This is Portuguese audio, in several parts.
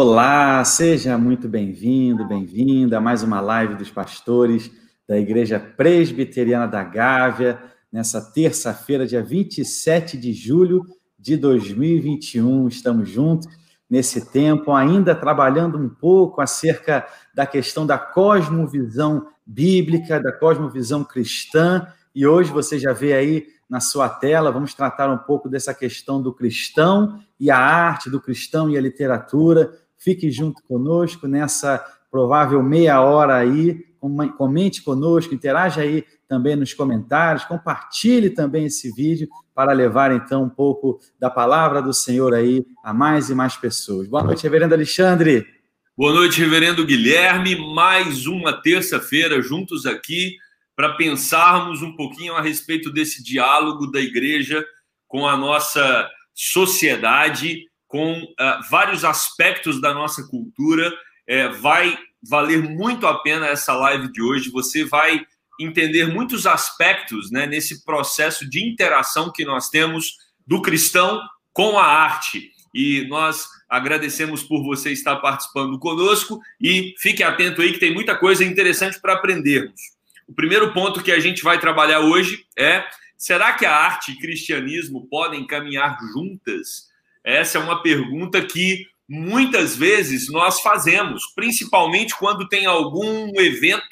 Olá, seja muito bem-vindo, bem-vinda a mais uma live dos pastores da Igreja Presbiteriana da Gávea, nessa terça-feira, dia 27 de julho de 2021. Estamos juntos nesse tempo, ainda trabalhando um pouco acerca da questão da cosmovisão bíblica, da cosmovisão cristã, e hoje você já vê aí na sua tela, vamos tratar um pouco dessa questão do cristão e a arte, do cristão e a literatura. Fique junto conosco nessa provável meia hora aí, comente conosco, interaja aí também nos comentários, compartilhe também esse vídeo para levar então um pouco da palavra do Senhor aí a mais e mais pessoas. Boa noite, reverendo Alexandre. Boa noite, reverendo Guilherme. Mais uma terça-feira juntos aqui para pensarmos um pouquinho a respeito desse diálogo da igreja com a nossa sociedade, com uh, vários aspectos da nossa cultura. É, vai valer muito a pena essa live de hoje. Você vai entender muitos aspectos né, nesse processo de interação que nós temos do cristão com a arte. E nós agradecemos por você estar participando conosco e fique atento aí que tem muita coisa interessante para aprendermos. O primeiro ponto que a gente vai trabalhar hoje é: será que a arte e cristianismo podem caminhar juntas? Essa é uma pergunta que muitas vezes nós fazemos, principalmente quando tem algum evento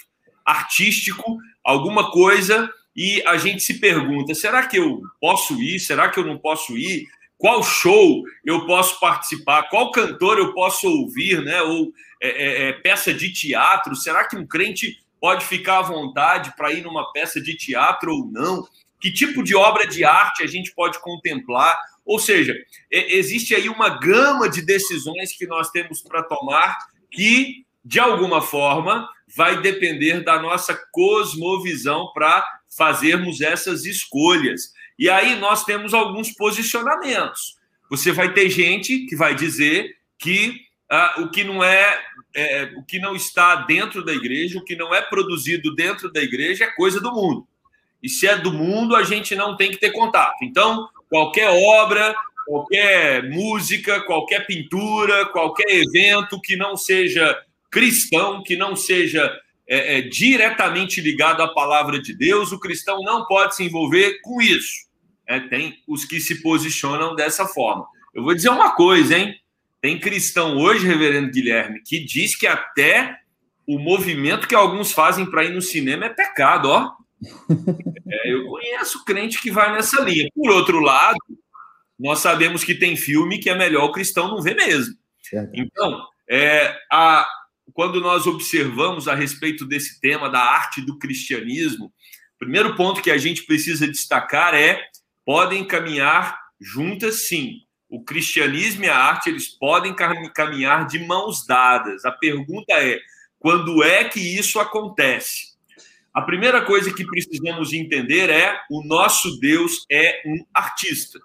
artístico, alguma coisa, e a gente se pergunta: será que eu posso ir? Será que eu não posso ir? Qual show eu posso participar? Qual cantor eu posso ouvir, né? Ou é, é, é peça de teatro? Será que um crente pode ficar à vontade para ir numa peça de teatro ou não? Que tipo de obra de arte a gente pode contemplar? Ou seja, existe aí uma gama de decisões que nós temos para tomar que, de alguma forma, vai depender da nossa cosmovisão para fazermos essas escolhas. E aí nós temos alguns posicionamentos. Você vai ter gente que vai dizer que ah, o que não é, é, o que não está dentro da igreja, o que não é produzido dentro da igreja é coisa do mundo. E se é do mundo, a gente não tem que ter contato. Então, qualquer obra, qualquer música, qualquer pintura, qualquer evento que não seja cristão, que não seja é, é, diretamente ligado à palavra de Deus, o cristão não pode se envolver com isso. É, tem os que se posicionam dessa forma. Eu vou dizer uma coisa, hein? Tem cristão hoje, reverendo Guilherme, que diz que até o movimento que alguns fazem para ir no cinema é pecado, ó. É, eu conheço crente que vai nessa linha. Por outro lado, nós sabemos que tem filme que é melhor o cristão não ver mesmo. Então, é, a, quando nós observamos a respeito desse tema da arte do cristianismo, o primeiro ponto que a gente precisa destacar é podem caminhar juntas sim o cristianismo e a arte eles podem caminhar de mãos dadas. A pergunta é: quando é que isso acontece? A primeira coisa que precisamos entender é: o nosso Deus é um artista.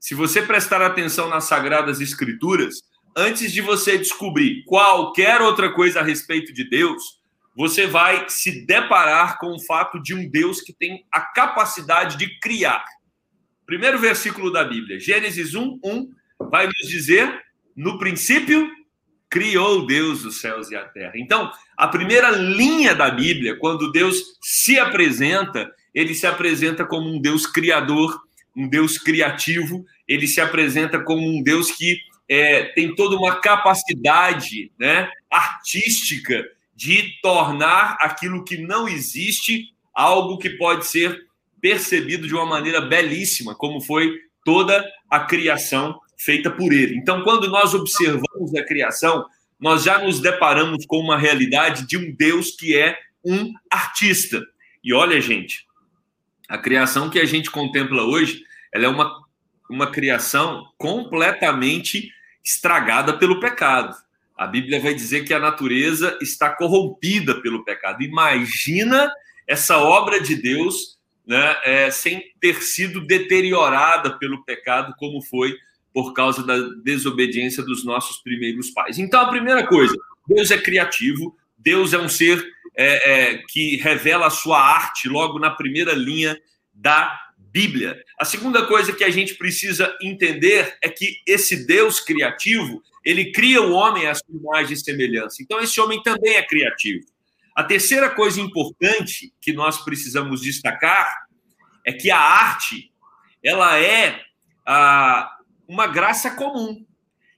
Se você prestar atenção nas sagradas escrituras, antes de você descobrir qualquer outra coisa a respeito de Deus, você vai se deparar com o fato de um Deus que tem a capacidade de criar. Primeiro versículo da Bíblia, Gênesis 1, 1, vai nos dizer: no princípio criou Deus os céus e a terra. Então, a primeira linha da Bíblia, quando Deus se apresenta, ele se apresenta como um Deus criador, um Deus criativo, ele se apresenta como um Deus que é, tem toda uma capacidade né, artística de tornar aquilo que não existe algo que pode ser percebido de uma maneira belíssima, como foi toda a criação feita por ele. Então, quando nós observamos a criação, nós já nos deparamos com uma realidade de um Deus que é um artista. E olha, gente, a criação que a gente contempla hoje, ela é uma, uma criação completamente estragada pelo pecado. A Bíblia vai dizer que a natureza está corrompida pelo pecado. Imagina essa obra de Deus né, é, sem ter sido deteriorada pelo pecado, como foi por causa da desobediência dos nossos primeiros pais. Então, a primeira coisa, Deus é criativo, Deus é um ser é, é, que revela a sua arte logo na primeira linha da Bíblia. A segunda coisa que a gente precisa entender é que esse Deus criativo, ele cria o homem à sua imagem e semelhança. Então, esse homem também é criativo. A terceira coisa importante que nós precisamos destacar é que a arte ela é ah, uma graça comum.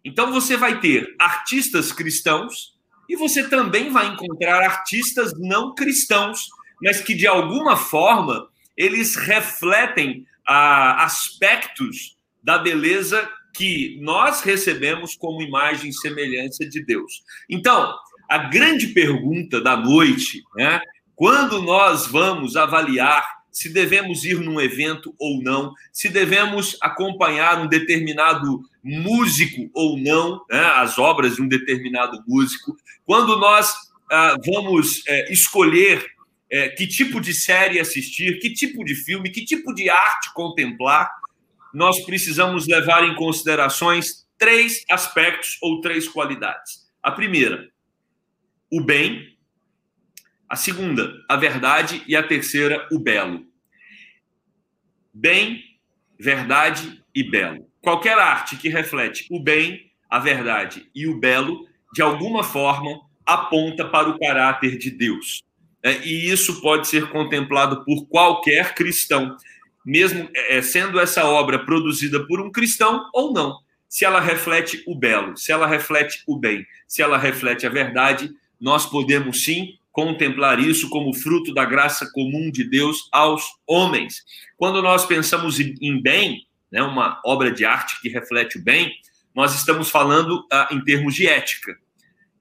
Então você vai ter artistas cristãos e você também vai encontrar artistas não cristãos, mas que de alguma forma eles refletem ah, aspectos da beleza que nós recebemos como imagem e semelhança de Deus. Então, a grande pergunta da noite, né, quando nós vamos avaliar se devemos ir num evento ou não, se devemos acompanhar um determinado músico ou não, né, as obras de um determinado músico, quando nós ah, vamos é, escolher é, que tipo de série assistir, que tipo de filme, que tipo de arte contemplar, nós precisamos levar em considerações três aspectos ou três qualidades. A primeira, o bem, a segunda, a verdade, e a terceira, o belo. Bem, verdade e belo. Qualquer arte que reflete o bem, a verdade e o belo, de alguma forma, aponta para o caráter de Deus. É, e isso pode ser contemplado por qualquer cristão, mesmo é, é, sendo essa obra produzida por um cristão ou não. Se ela reflete o belo, se ela reflete o bem, se ela reflete a verdade, nós podemos sim contemplar isso como fruto da graça comum de Deus aos homens. Quando nós pensamos em bem, né, uma obra de arte que reflete o bem, nós estamos falando ah, em termos de ética.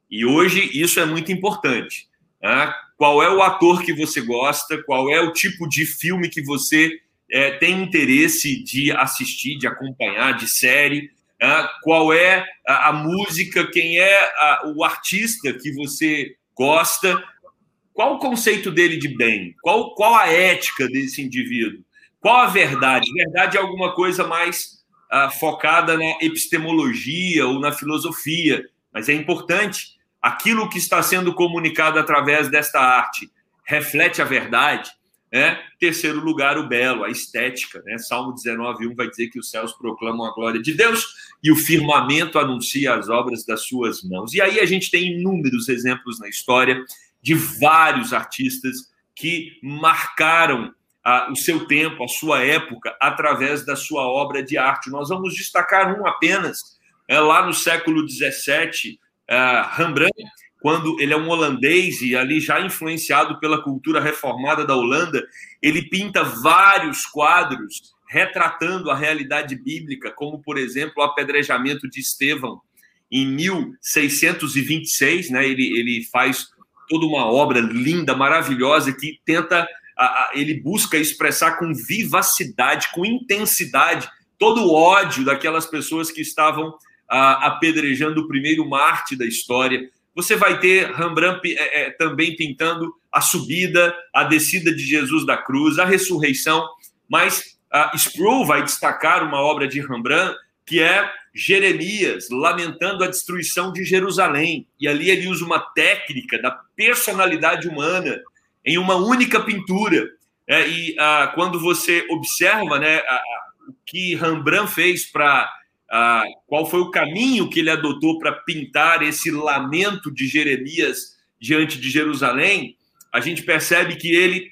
E hoje isso é muito importante. Né? Qual é o ator que você gosta? Qual é o tipo de filme que você é, tem interesse de assistir, de acompanhar, de série? Né? Qual é a, a música? Quem é a, o artista que você gosta? Qual o conceito dele de bem? Qual, qual a ética desse indivíduo? Qual a verdade? Verdade é alguma coisa mais uh, focada na epistemologia ou na filosofia, mas é importante. Aquilo que está sendo comunicado através desta arte reflete a verdade. Né? Terceiro lugar, o belo, a estética. Né? Salmo 19, 1 vai dizer que os céus proclamam a glória de Deus e o firmamento anuncia as obras das suas mãos. E aí a gente tem inúmeros exemplos na história de vários artistas que marcaram o seu tempo, a sua época, através da sua obra de arte. Nós vamos destacar um apenas, é, lá no século XVII, é, Rembrandt, quando ele é um holandês e ali já influenciado pela cultura reformada da Holanda, ele pinta vários quadros retratando a realidade bíblica, como, por exemplo, o apedrejamento de Estevão, em 1626, né, ele, ele faz toda uma obra linda, maravilhosa, que tenta a, a, ele busca expressar com vivacidade, com intensidade, todo o ódio daquelas pessoas que estavam a, apedrejando o primeiro Marte da história. Você vai ter Rembrandt é, é, também pintando a subida, a descida de Jesus da cruz, a ressurreição, mas Sproul vai destacar uma obra de Rembrandt que é Jeremias lamentando a destruição de Jerusalém. E ali ele usa uma técnica da personalidade humana em uma única pintura. É, e ah, quando você observa né, o que Rembrandt fez para. qual foi o caminho que ele adotou para pintar esse lamento de Jeremias diante de Jerusalém, a gente percebe que ele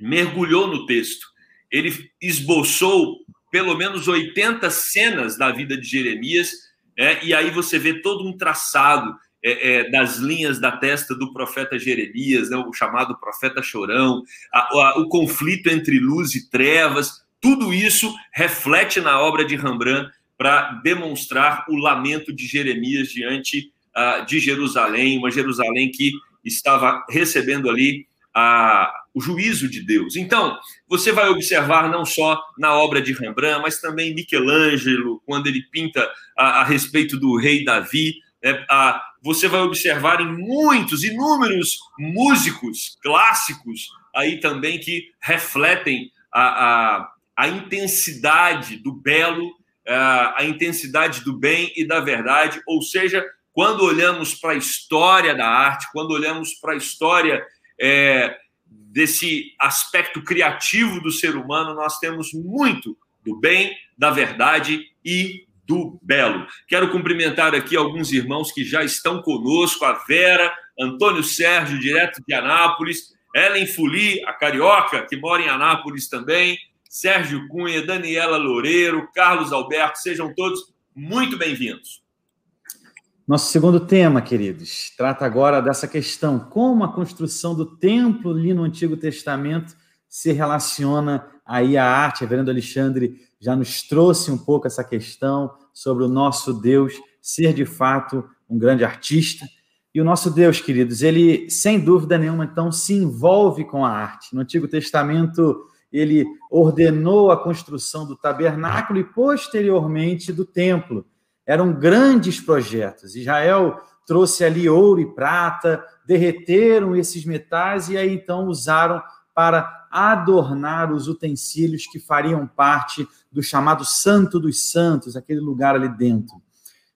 mergulhou no texto. Ele esboçou pelo menos 80 cenas da vida de Jeremias, é, e aí você vê todo um traçado é, é, das linhas da testa do profeta Jeremias, né, o chamado profeta chorão, a, a, o conflito entre luz e trevas, tudo isso reflete na obra de Rembrandt para demonstrar o lamento de Jeremias diante uh, de Jerusalém, uma Jerusalém que estava recebendo ali a, o juízo de Deus. Então, você vai observar não só na obra de Rembrandt, mas também Michelangelo, quando ele pinta a, a respeito do rei Davi, é, a, você vai observar em muitos, inúmeros músicos clássicos aí também que refletem a, a, a intensidade do belo, a, a intensidade do bem e da verdade, ou seja, quando olhamos para a história da arte, quando olhamos para a história é, desse aspecto criativo do ser humano, nós temos muito do bem, da verdade e do Belo. Quero cumprimentar aqui alguns irmãos que já estão conosco: a Vera, Antônio Sérgio, direto de Anápolis, Ellen Fuli, a carioca, que mora em Anápolis também, Sérgio Cunha, Daniela Loureiro, Carlos Alberto, sejam todos muito bem-vindos. Nosso segundo tema, queridos, trata agora dessa questão: como a construção do templo ali no Antigo Testamento se relaciona aí à arte. O reverendo Alexandre já nos trouxe um pouco essa questão sobre o nosso Deus ser de fato um grande artista. E o nosso Deus, queridos, ele sem dúvida nenhuma então se envolve com a arte. No Antigo Testamento, ele ordenou a construção do tabernáculo e posteriormente do templo. Eram grandes projetos. Israel trouxe ali ouro e prata, derreteram esses metais e aí então usaram para adornar os utensílios que fariam parte do chamado Santo dos Santos, aquele lugar ali dentro.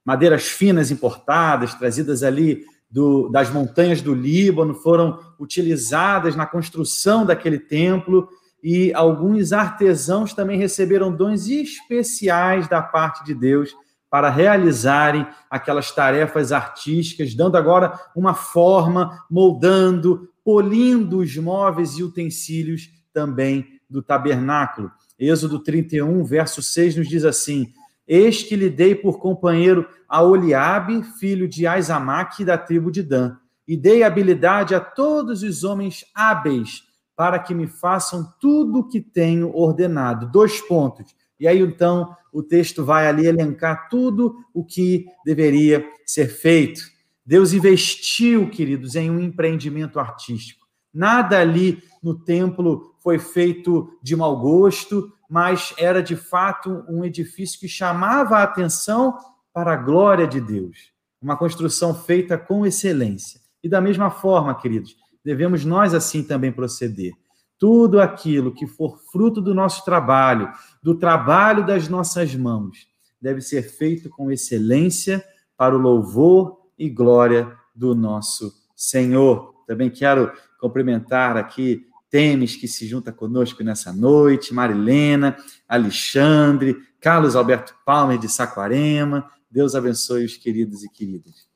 Madeiras finas importadas, trazidas ali do, das montanhas do Líbano, foram utilizadas na construção daquele templo e alguns artesãos também receberam dons especiais da parte de Deus para realizarem aquelas tarefas artísticas, dando agora uma forma, moldando, polindo os móveis e utensílios também do tabernáculo. Êxodo 31, verso 6 nos diz assim: Eis que lhe dei por companheiro a Oliabe, filho de Aizamaque, da tribo de Dan, e dei habilidade a todos os homens hábeis para que me façam tudo o que tenho ordenado. Dois pontos. E aí então o texto vai ali elencar tudo o que deveria ser feito. Deus investiu, queridos, em um empreendimento artístico. Nada ali no templo foi feito de mau gosto, mas era de fato um edifício que chamava a atenção para a glória de Deus. Uma construção feita com excelência. E da mesma forma, queridos, devemos nós assim também proceder. Tudo aquilo que for fruto do nosso trabalho, do trabalho das nossas mãos, deve ser feito com excelência para o louvor e glória do nosso Senhor. Também quero cumprimentar aqui Temes, que se junta conosco nessa noite, Marilena, Alexandre, Carlos Alberto Palmer de Saquarema. Deus abençoe os queridos e queridas.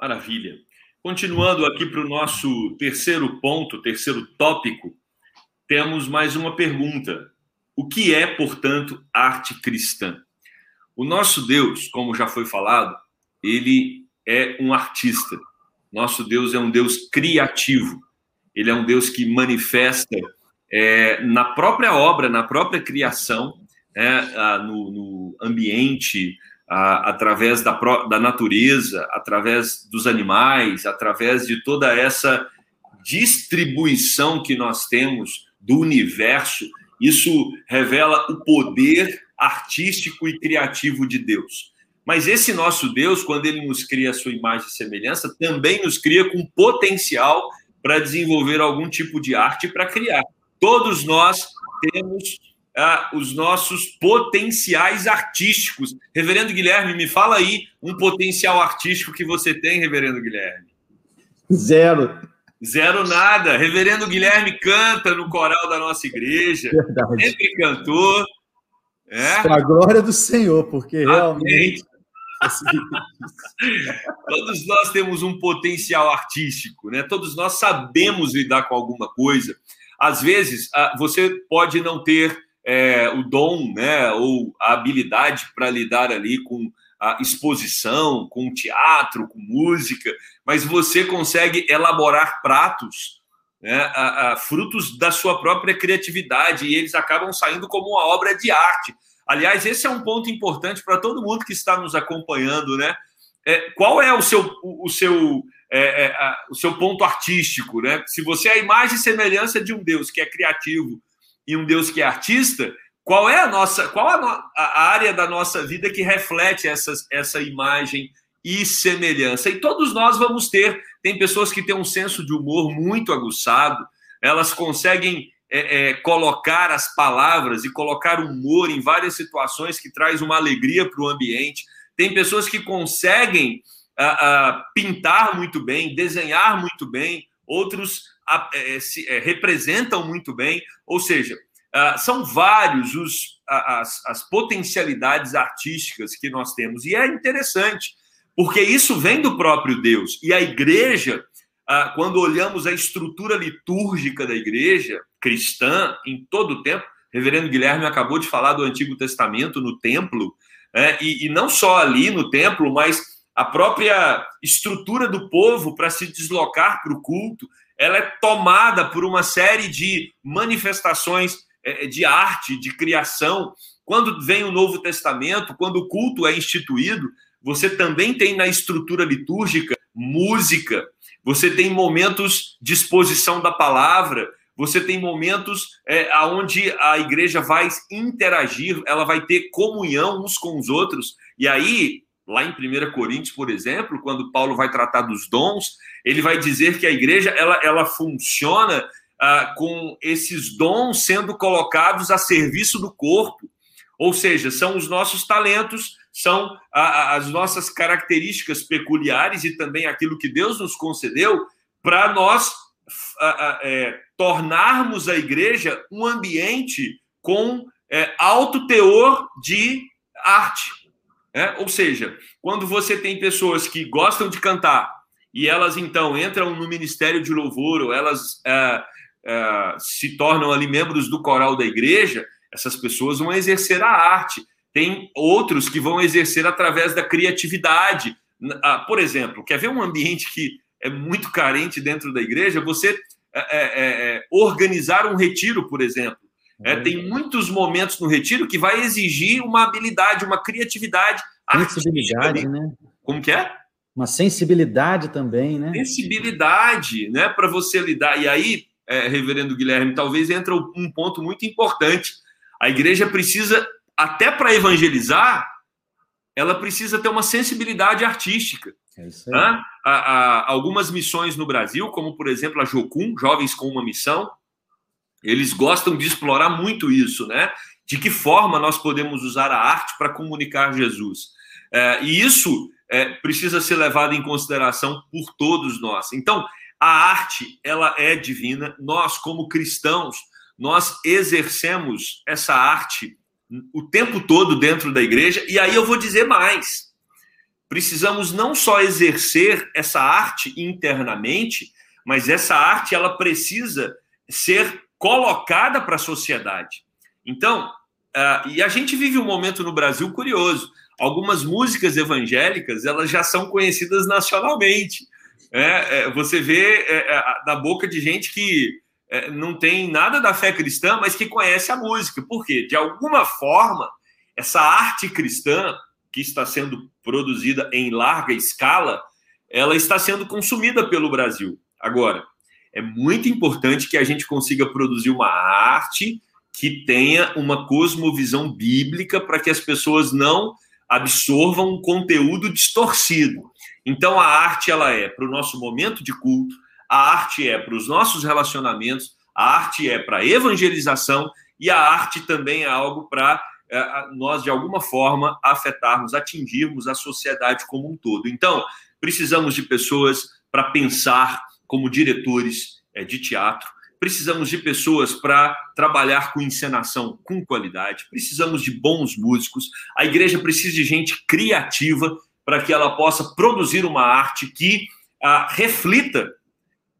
Maravilha. Continuando aqui para o nosso terceiro ponto, terceiro tópico, temos mais uma pergunta. O que é, portanto, arte cristã? O nosso Deus, como já foi falado, ele é um artista. Nosso Deus é um Deus criativo. Ele é um Deus que manifesta é, na própria obra, na própria criação, né, no, no, ambiente, através da, da natureza, através dos animais, através de toda essa distribuição que nós temos do universo. Isso revela o poder artístico e criativo de Deus. Mas esse nosso Deus, quando ele nos cria a sua imagem e semelhança, também nos cria com potencial para desenvolver algum tipo de arte para criar. Todos nós temos ah, os nossos potenciais artísticos. Reverendo Guilherme, me fala aí um potencial artístico que você tem, Reverendo Guilherme. Zero. Zero nada. Reverendo Guilherme canta no coral da nossa igreja. Verdade. Sempre cantou. É? Para a glória do Senhor, porque Amém. realmente Todos nós temos um potencial artístico, né? Todos nós sabemos lidar com alguma coisa. Às vezes, você pode não ter é, o dom, né, ou a habilidade para lidar ali com exposição, com teatro, com música, mas você consegue elaborar pratos, né, a, a, frutos da sua própria criatividade e eles acabam saindo como uma obra de arte. Aliás, esse é um ponto importante para todo mundo que está nos acompanhando, né? É, qual é o seu, o, o seu, é, é, a, o seu ponto artístico, né? Se você é a imagem e semelhança de um Deus que é criativo e um Deus que é artista, qual é a nossa, qual a, a área da nossa vida que reflete essas, essa imagem e semelhança? E todos nós vamos ter. Tem pessoas que têm um senso de humor muito aguçado, elas conseguem é, é, colocar as palavras e colocar humor em várias situações que traz uma alegria para o ambiente. Tem pessoas que conseguem pintar muito bem, desenhar muito bem, outros é, se, é, representam muito bem. Ou seja, Uh, são vários os, as, as potencialidades artísticas que nós temos. E é interessante, porque isso vem do próprio Deus. E a igreja, uh, quando olhamos a estrutura litúrgica da igreja cristã em todo o tempo, reverendo Guilherme acabou de falar do Antigo Testamento no templo, né? e, e não só ali no templo, mas a própria estrutura do povo para se deslocar para o culto, ela é tomada por uma série de manifestações de arte, de criação. Quando vem o Novo Testamento, quando o culto é instituído, você também tem na estrutura litúrgica música, você tem momentos de exposição da palavra, você tem momentos é, onde a igreja vai interagir, ela vai ter comunhão uns com os outros. E aí, lá em 1 Coríntios, por exemplo, quando Paulo vai tratar dos dons, ele vai dizer que a igreja ela, ela funciona ah, com esses dons sendo colocados a serviço do corpo. Ou seja, são os nossos talentos, são as nossas características peculiares e também aquilo que Deus nos concedeu para nós é, tornarmos a igreja um ambiente com é, alto teor de arte. É? Ou seja, quando você tem pessoas que gostam de cantar e elas então entram no ministério de louvor ou elas é, se tornam ali membros do coral da igreja, essas pessoas vão exercer a arte. Tem outros que vão exercer através da criatividade. Ah, por exemplo, quer ver um ambiente que é muito carente dentro da igreja, você é, é, é, é organizar um retiro, por exemplo. É, tem muitos momentos no retiro que vai exigir uma habilidade, uma criatividade. Sensibilidade, né? Como que é? Uma sensibilidade também, né? Sensibilidade, né? Para você lidar. E aí, é, reverendo Guilherme, talvez entra um ponto muito importante. A igreja precisa, até para evangelizar, ela precisa ter uma sensibilidade artística. É aí. Há, há, algumas missões no Brasil, como por exemplo a Jocum, Jovens com uma Missão, eles gostam de explorar muito isso, né? De que forma nós podemos usar a arte para comunicar Jesus. É, e isso é, precisa ser levado em consideração por todos nós. Então, a arte, ela é divina. Nós, como cristãos, nós exercemos essa arte o tempo todo dentro da igreja. E aí eu vou dizer mais precisamos não só exercer essa arte internamente, mas essa arte ela precisa ser colocada para a sociedade. Então, uh, e a gente vive um momento no Brasil curioso. Algumas músicas evangélicas elas já são conhecidas nacionalmente. É, é, você vê é, é na boca de gente que é, não tem nada da fé cristã, mas que conhece a música. Por quê? De alguma forma, essa arte cristã que está sendo produzida em larga escala, ela está sendo consumida pelo Brasil. Agora, é muito importante que a gente consiga produzir uma arte que tenha uma cosmovisão bíblica para que as pessoas não absorvam um conteúdo distorcido. Então a arte ela é para o nosso momento de culto, a arte é para os nossos relacionamentos, a arte é para evangelização e a arte também é algo para é, nós, de alguma forma, afetarmos, atingirmos a sociedade como um todo. Então, precisamos de pessoas para pensar como diretores é, de teatro, precisamos de pessoas para trabalhar com encenação com qualidade, precisamos de bons músicos, a igreja precisa de gente criativa para que ela possa produzir uma arte que a, reflita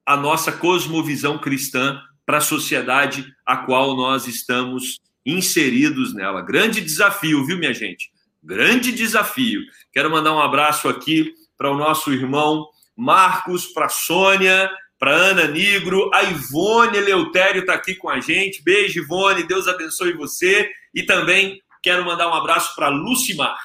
a nossa cosmovisão cristã para a sociedade a qual nós estamos inseridos nela. Grande desafio, viu, minha gente? Grande desafio. Quero mandar um abraço aqui para o nosso irmão Marcos, para Sônia, para Ana Nigro, a Ivone Eleutério está aqui com a gente. Beijo, Ivone, Deus abençoe você. E também quero mandar um abraço para Lucimar.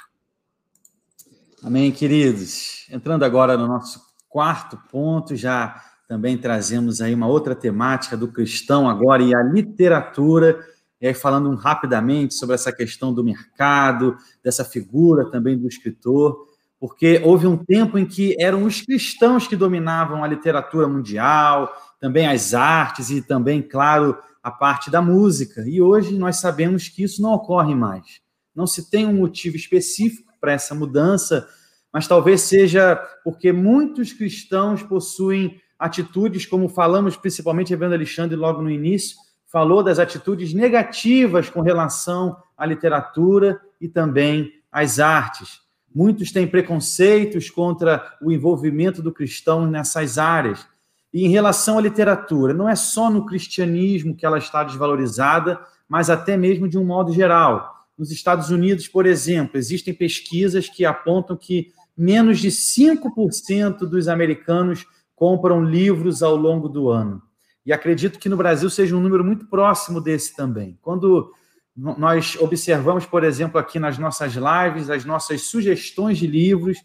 Amém, queridos. Entrando agora no nosso quarto ponto, já também trazemos aí uma outra temática do cristão agora e a literatura e aí falando rapidamente sobre essa questão do mercado, dessa figura também do escritor, porque houve um tempo em que eram os cristãos que dominavam a literatura mundial, também as artes e também, claro, a parte da música. E hoje nós sabemos que isso não ocorre mais. Não se tem um motivo específico para essa mudança, mas talvez seja porque muitos cristãos possuem atitudes, como falamos principalmente Reverendo Alexandre logo no início, falou das atitudes negativas com relação à literatura e também às artes. Muitos têm preconceitos contra o envolvimento do cristão nessas áreas. E em relação à literatura, não é só no cristianismo que ela está desvalorizada, mas até mesmo de um modo geral. Nos Estados Unidos, por exemplo, existem pesquisas que apontam que menos de 5% dos americanos compram livros ao longo do ano. E acredito que no Brasil seja um número muito próximo desse também. Quando nós observamos, por exemplo, aqui nas nossas lives, as nossas sugestões de livros,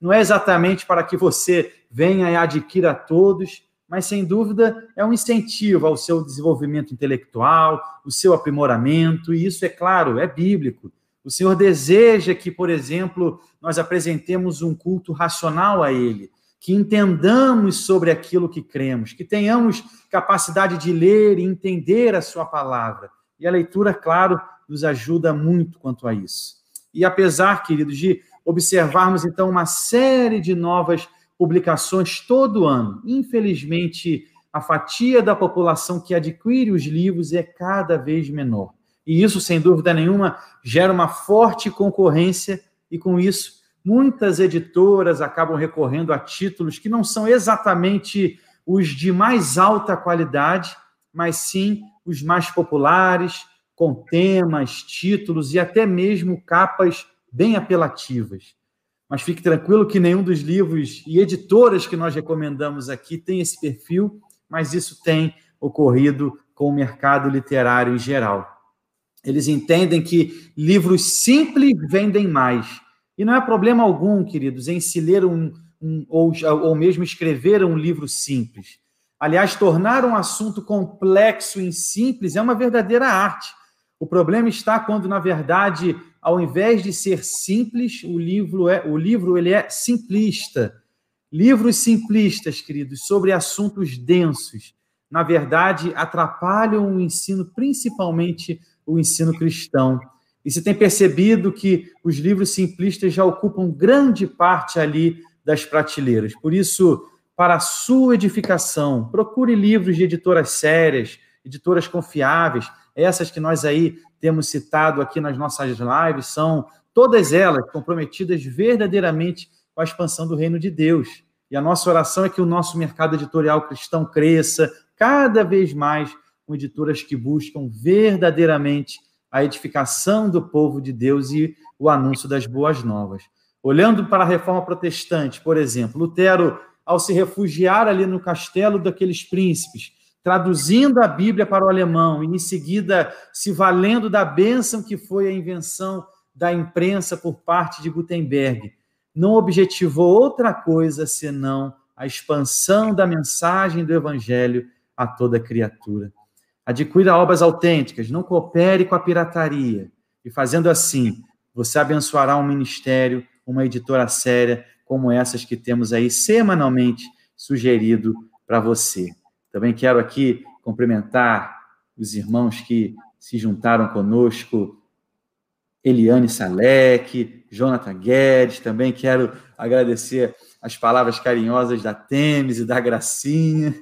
não é exatamente para que você venha e adquira todos, mas sem dúvida é um incentivo ao seu desenvolvimento intelectual, o seu aprimoramento, e isso é claro, é bíblico. O Senhor deseja que, por exemplo, nós apresentemos um culto racional a Ele, que entendamos sobre aquilo que cremos, que tenhamos capacidade de ler e entender a Sua palavra. E a leitura, claro, nos ajuda muito quanto a isso. E apesar, queridos, de observarmos então uma série de novas publicações todo ano. Infelizmente, a fatia da população que adquire os livros é cada vez menor. E isso, sem dúvida nenhuma, gera uma forte concorrência, e com isso, muitas editoras acabam recorrendo a títulos que não são exatamente os de mais alta qualidade, mas sim os mais populares, com temas, títulos e até mesmo capas bem apelativas. Mas fique tranquilo que nenhum dos livros e editoras que nós recomendamos aqui tem esse perfil, mas isso tem ocorrido com o mercado literário em geral. Eles entendem que livros simples vendem mais. E não é problema algum, queridos, em se ler um, um ou, ou mesmo escrever um livro simples. Aliás, tornar um assunto complexo em simples é uma verdadeira arte. O problema está quando, na verdade, ao invés de ser simples, o livro é o livro ele é simplista. Livros simplistas, queridos, sobre assuntos densos, na verdade, atrapalham o ensino, principalmente o ensino cristão. E você tem percebido que os livros simplistas já ocupam grande parte ali das prateleiras. Por isso, para a sua edificação, procure livros de editoras sérias, editoras confiáveis, essas que nós aí temos citado aqui nas nossas lives, são todas elas comprometidas verdadeiramente com a expansão do reino de Deus. E a nossa oração é que o nosso mercado editorial cristão cresça cada vez mais com editoras que buscam verdadeiramente a edificação do povo de Deus e o anúncio das boas novas. Olhando para a reforma protestante, por exemplo, Lutero, ao se refugiar ali no castelo daqueles príncipes, traduzindo a Bíblia para o alemão e, em seguida, se valendo da bênção que foi a invenção da imprensa por parte de Gutenberg, não objetivou outra coisa senão a expansão da mensagem do Evangelho a toda criatura. Adquira obras autênticas, não coopere com a pirataria. E fazendo assim, você abençoará um ministério, uma editora séria, como essas que temos aí semanalmente sugerido para você. Também quero aqui cumprimentar os irmãos que se juntaram conosco, Eliane Salek, Jonathan Guedes, também quero agradecer as palavras carinhosas da Temes e da Gracinha.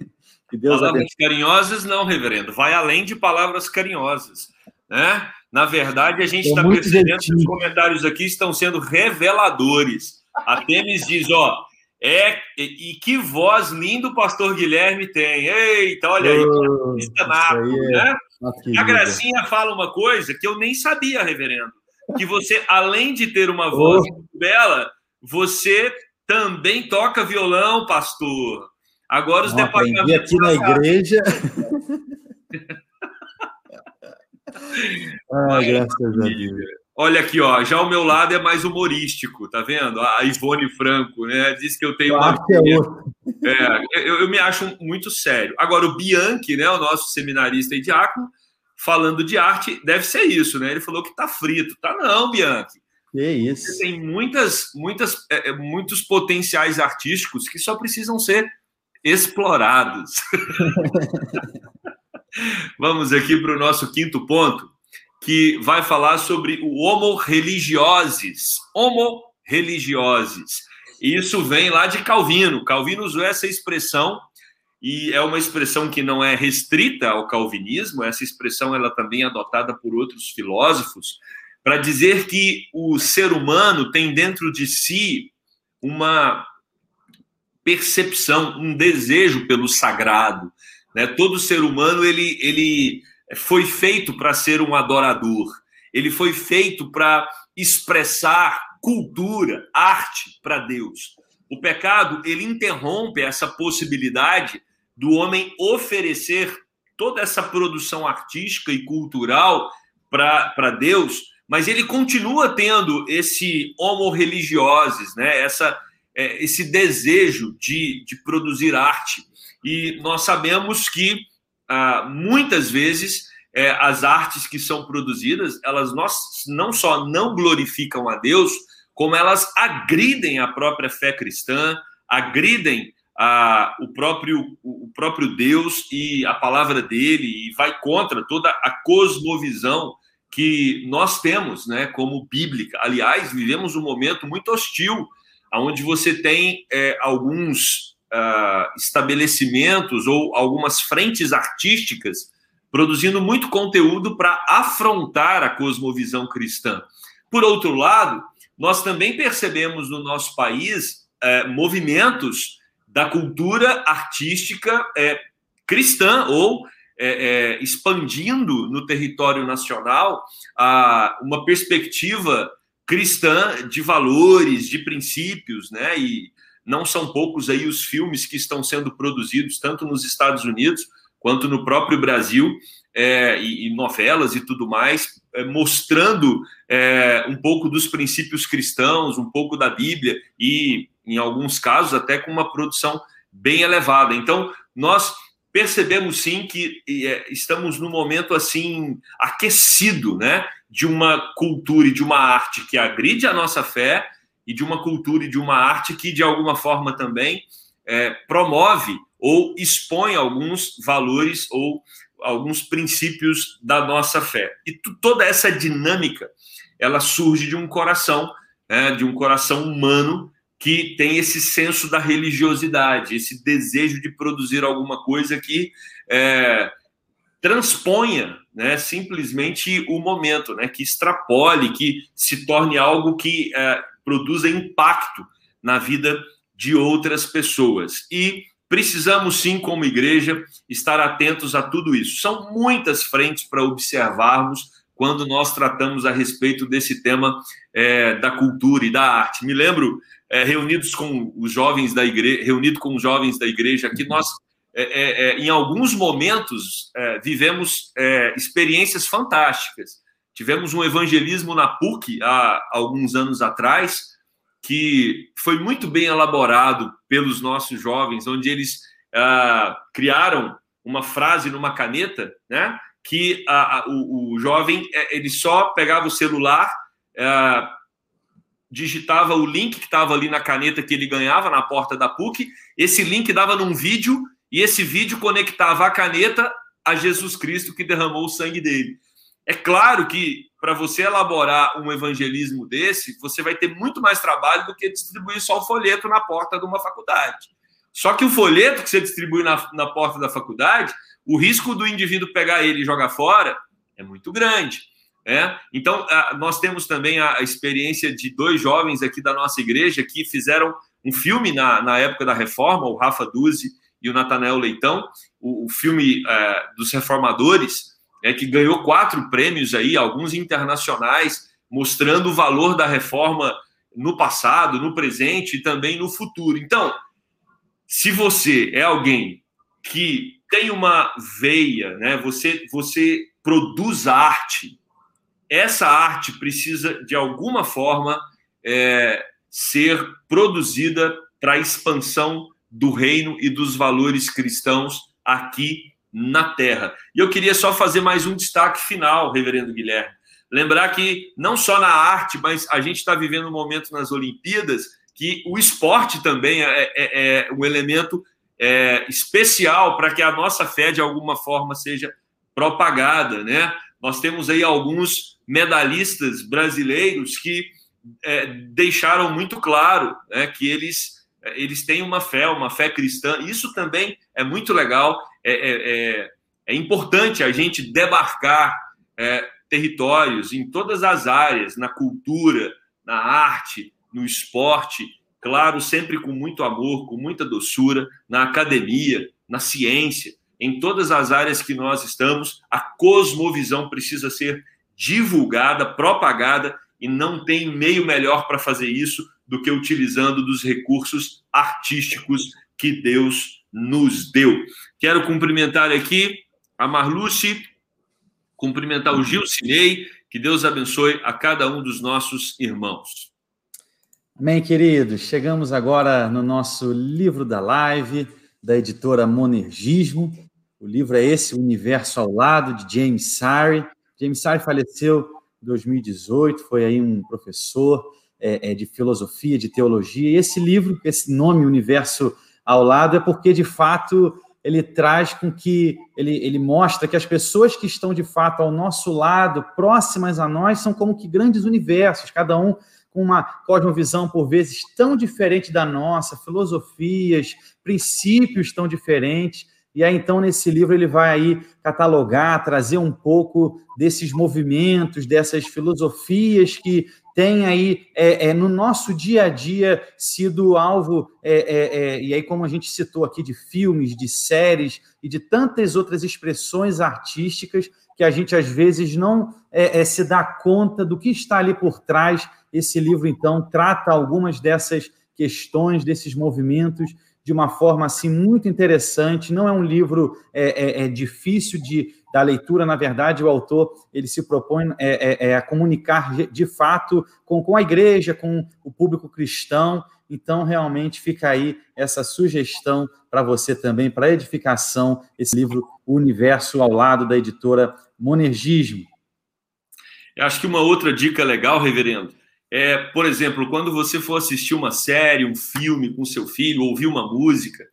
Que Deus palavras abençoe. carinhosas não, reverendo, vai além de palavras carinhosas, né? Na verdade, a gente está percebendo que os comentários aqui estão sendo reveladores. A Temes diz, ó, é, e, que voz linda o pastor Guilherme tem. Eita, olha aí, oh, é... né? A Gracinha fala uma coisa que eu nem sabia, reverendo. Que você, além de ter uma voz oh. bela, você também toca violão, pastor. Agora os Não, departamentos. aqui na igreja. ah, graças a Deus. Olha aqui, ó, já ao meu lado é mais humorístico, tá vendo? A Ivone Franco, né? Diz que eu tenho uma. É, é eu, eu, me acho muito sério. Agora, o Bianchi, né, o nosso seminarista e diácono, falando de arte, deve ser isso, né? Ele falou que tá frito. Tá não, Bianchi. Que isso. Você tem muitas, muitas, é, é muitos potenciais artísticos que só precisam ser explorados. Vamos aqui para o nosso quinto ponto que vai falar sobre o homo religioses. Homo religioses. Isso vem lá de Calvino. Calvino usou essa expressão e é uma expressão que não é restrita ao calvinismo, essa expressão ela também é adotada por outros filósofos, para dizer que o ser humano tem dentro de si uma percepção, um desejo pelo sagrado. Né? Todo ser humano ele, ele foi feito para ser um adorador, ele foi feito para expressar cultura, arte para Deus. O pecado ele interrompe essa possibilidade do homem oferecer toda essa produção artística e cultural para Deus, mas ele continua tendo esse homo religiosos, né? Essa, é, esse desejo de, de produzir arte. E nós sabemos que ah, muitas vezes é, as artes que são produzidas, elas não só não glorificam a Deus, como elas agridem a própria fé cristã, agridem a, o, próprio, o próprio Deus e a palavra dele, e vai contra toda a cosmovisão que nós temos né, como bíblica. Aliás, vivemos um momento muito hostil, onde você tem é, alguns uh, estabelecimentos ou algumas frentes artísticas produzindo muito conteúdo para afrontar a cosmovisão cristã. Por outro lado, nós também percebemos no nosso país é, movimentos da cultura artística é, cristã ou é, é, expandindo no território nacional a, uma perspectiva cristã de valores, de princípios, né? E não são poucos aí os filmes que estão sendo produzidos tanto nos Estados Unidos quanto no próprio Brasil é, e, e, novelas e tudo mais, é, mostrando é, um pouco dos princípios cristãos, um pouco da Bíblia e, em alguns casos, até com uma produção bem elevada. Então, nós percebemos sim que é, estamos num momento assim aquecido, né, de uma cultura e de uma arte que agride a nossa fé e de uma cultura e de uma arte que de alguma forma também é, promove ou expõe alguns valores ou alguns princípios da nossa fé. E toda essa dinâmica, ela surge de um coração, né, de um coração humano que tem esse senso da religiosidade, esse desejo de produzir alguma coisa que é, transponha né, simplesmente o momento, né, que extrapole, que se torne algo que é, produza impacto na vida de outras pessoas. E Precisamos sim, como igreja, estar atentos a tudo isso. São muitas frentes para observarmos quando nós tratamos a respeito desse tema é, da cultura e da arte. Me lembro, é, reunidos com os jovens da igreja, reunido com os jovens da igreja, que nós, é, é, é em alguns momentos, é, vivemos experiências fantásticas. Tivemos um evangelismo na PUC há alguns anos atrás, que foi muito bem elaborado pelos nossos jovens, onde eles ah, criaram uma frase numa caneta, né? Que o, o, jovem é, ele só pegava o celular, ah, digitava o link que estava ali na caneta que ele ganhava na porta da PUC, esse link dava num vídeo e esse vídeo conectava a caneta a Jesus Cristo que derramou o sangue dele. É claro que para você elaborar um evangelismo desse, você vai ter muito mais trabalho do que distribuir só o folheto na porta de uma faculdade. Só que o folheto que você distribui na, na porta da faculdade, o risco do indivíduo pegar ele e jogar fora é muito grande. É? Então, nós temos também a experiência de dois jovens aqui da nossa igreja que fizeram um filme na, na época da reforma, o Rafa Duzi e o Natanael Leitão, o, o filme é, dos reformadores, é, que ganhou quatro prêmios aí, alguns internacionais, mostrando o valor da reforma no passado, no presente e também no futuro. Então, se você é alguém que tem uma veia, né, você, você produz arte, essa arte precisa, de alguma forma, é, ser produzida para a expansão do reino e dos valores cristãos aqui na terra. E eu queria só fazer mais um destaque final, reverendo Guilherme. Lembrar que não só na arte, mas a gente está vivendo um momento nas Olimpíadas que o esporte também é, é, é um elemento é, especial para que a nossa fé, de alguma forma, seja propagada. Né? Nós temos aí alguns medalhistas brasileiros que é, deixaram muito claro né, que eles eles têm uma fé, uma fé cristã. Isso também é muito legal. É, é, é, é importante a gente debarcar é, territórios em todas as áreas, na cultura, na arte, no esporte, claro, sempre com muito amor, com muita doçura, na academia, na ciência, em todas as áreas que nós estamos, a cosmovisão precisa ser divulgada, propagada, e não tem meio melhor para fazer isso do que utilizando dos recursos artísticos que Deus nos deu. Quero cumprimentar aqui a Marluce, cumprimentar o Gil Cinei, que Deus abençoe a cada um dos nossos irmãos. Amém, queridos. Chegamos agora no nosso livro da live, da editora Monergismo. O livro é esse, O Universo ao Lado, de James Sari. James Sari faleceu 2018, foi aí um professor é, é, de filosofia, de teologia. E esse livro, esse nome, Universo ao Lado, é porque, de fato, ele traz com que ele, ele mostra que as pessoas que estão de fato ao nosso lado, próximas a nós, são como que grandes universos, cada um com uma cosmovisão por vezes tão diferente da nossa, filosofias, princípios tão diferentes. E aí, então, nesse livro, ele vai aí catalogar, trazer um pouco desses movimentos, dessas filosofias que tem aí é, é, no nosso dia a dia sido alvo, é, é, é, e aí como a gente citou aqui, de filmes, de séries e de tantas outras expressões artísticas que a gente às vezes não é, se dá conta do que está ali por trás. Esse livro, então, trata algumas dessas questões, desses movimentos de uma forma assim muito interessante. Não é um livro é, é, é difícil de da leitura, na verdade, o autor ele se propõe é, é, é, a comunicar de fato com, com a igreja, com o público cristão. Então, realmente fica aí essa sugestão para você também, para edificação, esse livro O Universo ao lado da editora Monergismo. Eu acho que uma outra dica legal, reverendo, é, por exemplo, quando você for assistir uma série, um filme com seu filho, ouvir uma música,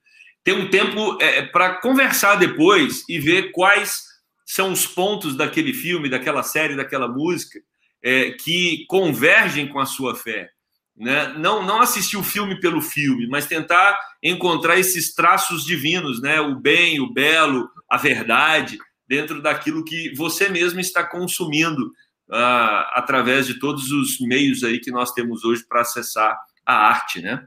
ter um tempo é, para conversar depois e ver quais são os pontos daquele filme, daquela série, daquela música é, que convergem com a sua fé. Né? Não, não assistir o filme pelo filme, mas tentar encontrar esses traços divinos, né? o bem, o belo, a verdade, dentro daquilo que você mesmo está consumindo uh, através de todos os meios aí que nós temos hoje para acessar a arte, né?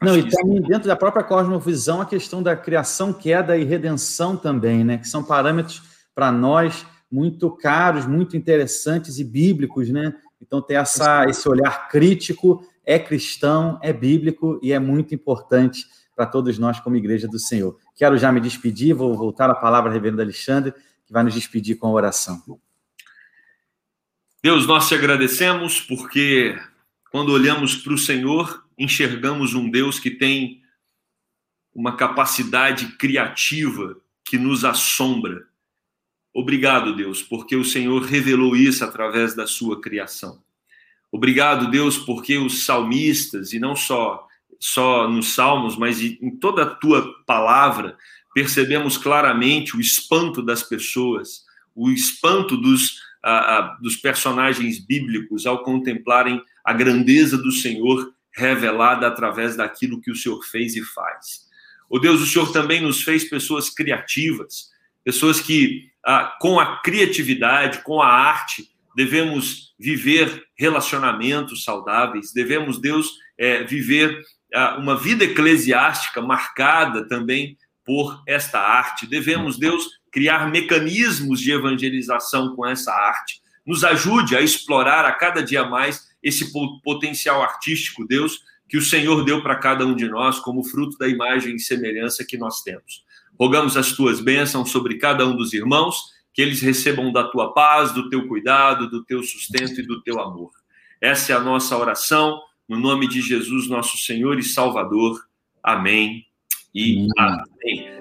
Não, e também dentro da própria cosmovisão a questão da criação, queda e redenção também, né? Que são parâmetros para nós muito caros, muito interessantes e bíblicos, né? Então, ter essa, esse olhar crítico é cristão, é bíblico e é muito importante para todos nós como Igreja do Senhor. Quero já me despedir, vou voltar a palavra ao reverendo Alexandre, que vai nos despedir com a oração. Deus, nós te agradecemos porque quando olhamos para o Senhor, enxergamos um Deus que tem uma capacidade criativa que nos assombra. Obrigado, Deus, porque o Senhor revelou isso através da sua criação. Obrigado, Deus, porque os salmistas, e não só, só nos salmos, mas em toda a tua palavra, percebemos claramente o espanto das pessoas, o espanto dos, dos personagens bíblicos ao contemplarem a grandeza do Senhor revelada através daquilo que o Senhor fez e faz. O Deus, o Senhor também nos fez pessoas criativas, pessoas que com a criatividade, com a arte, devemos viver relacionamentos saudáveis, devemos, Deus, é, viver uma vida eclesiástica marcada também por esta arte. Devemos, Deus, criar mecanismos de evangelização com essa arte. Nos ajude a explorar a cada dia mais esse potencial artístico, Deus, que o Senhor deu para cada um de nós como fruto da imagem e semelhança que nós temos. Rogamos as tuas bênçãos sobre cada um dos irmãos, que eles recebam da tua paz, do teu cuidado, do teu sustento e do teu amor. Essa é a nossa oração, no nome de Jesus, nosso Senhor e Salvador. Amém e amém.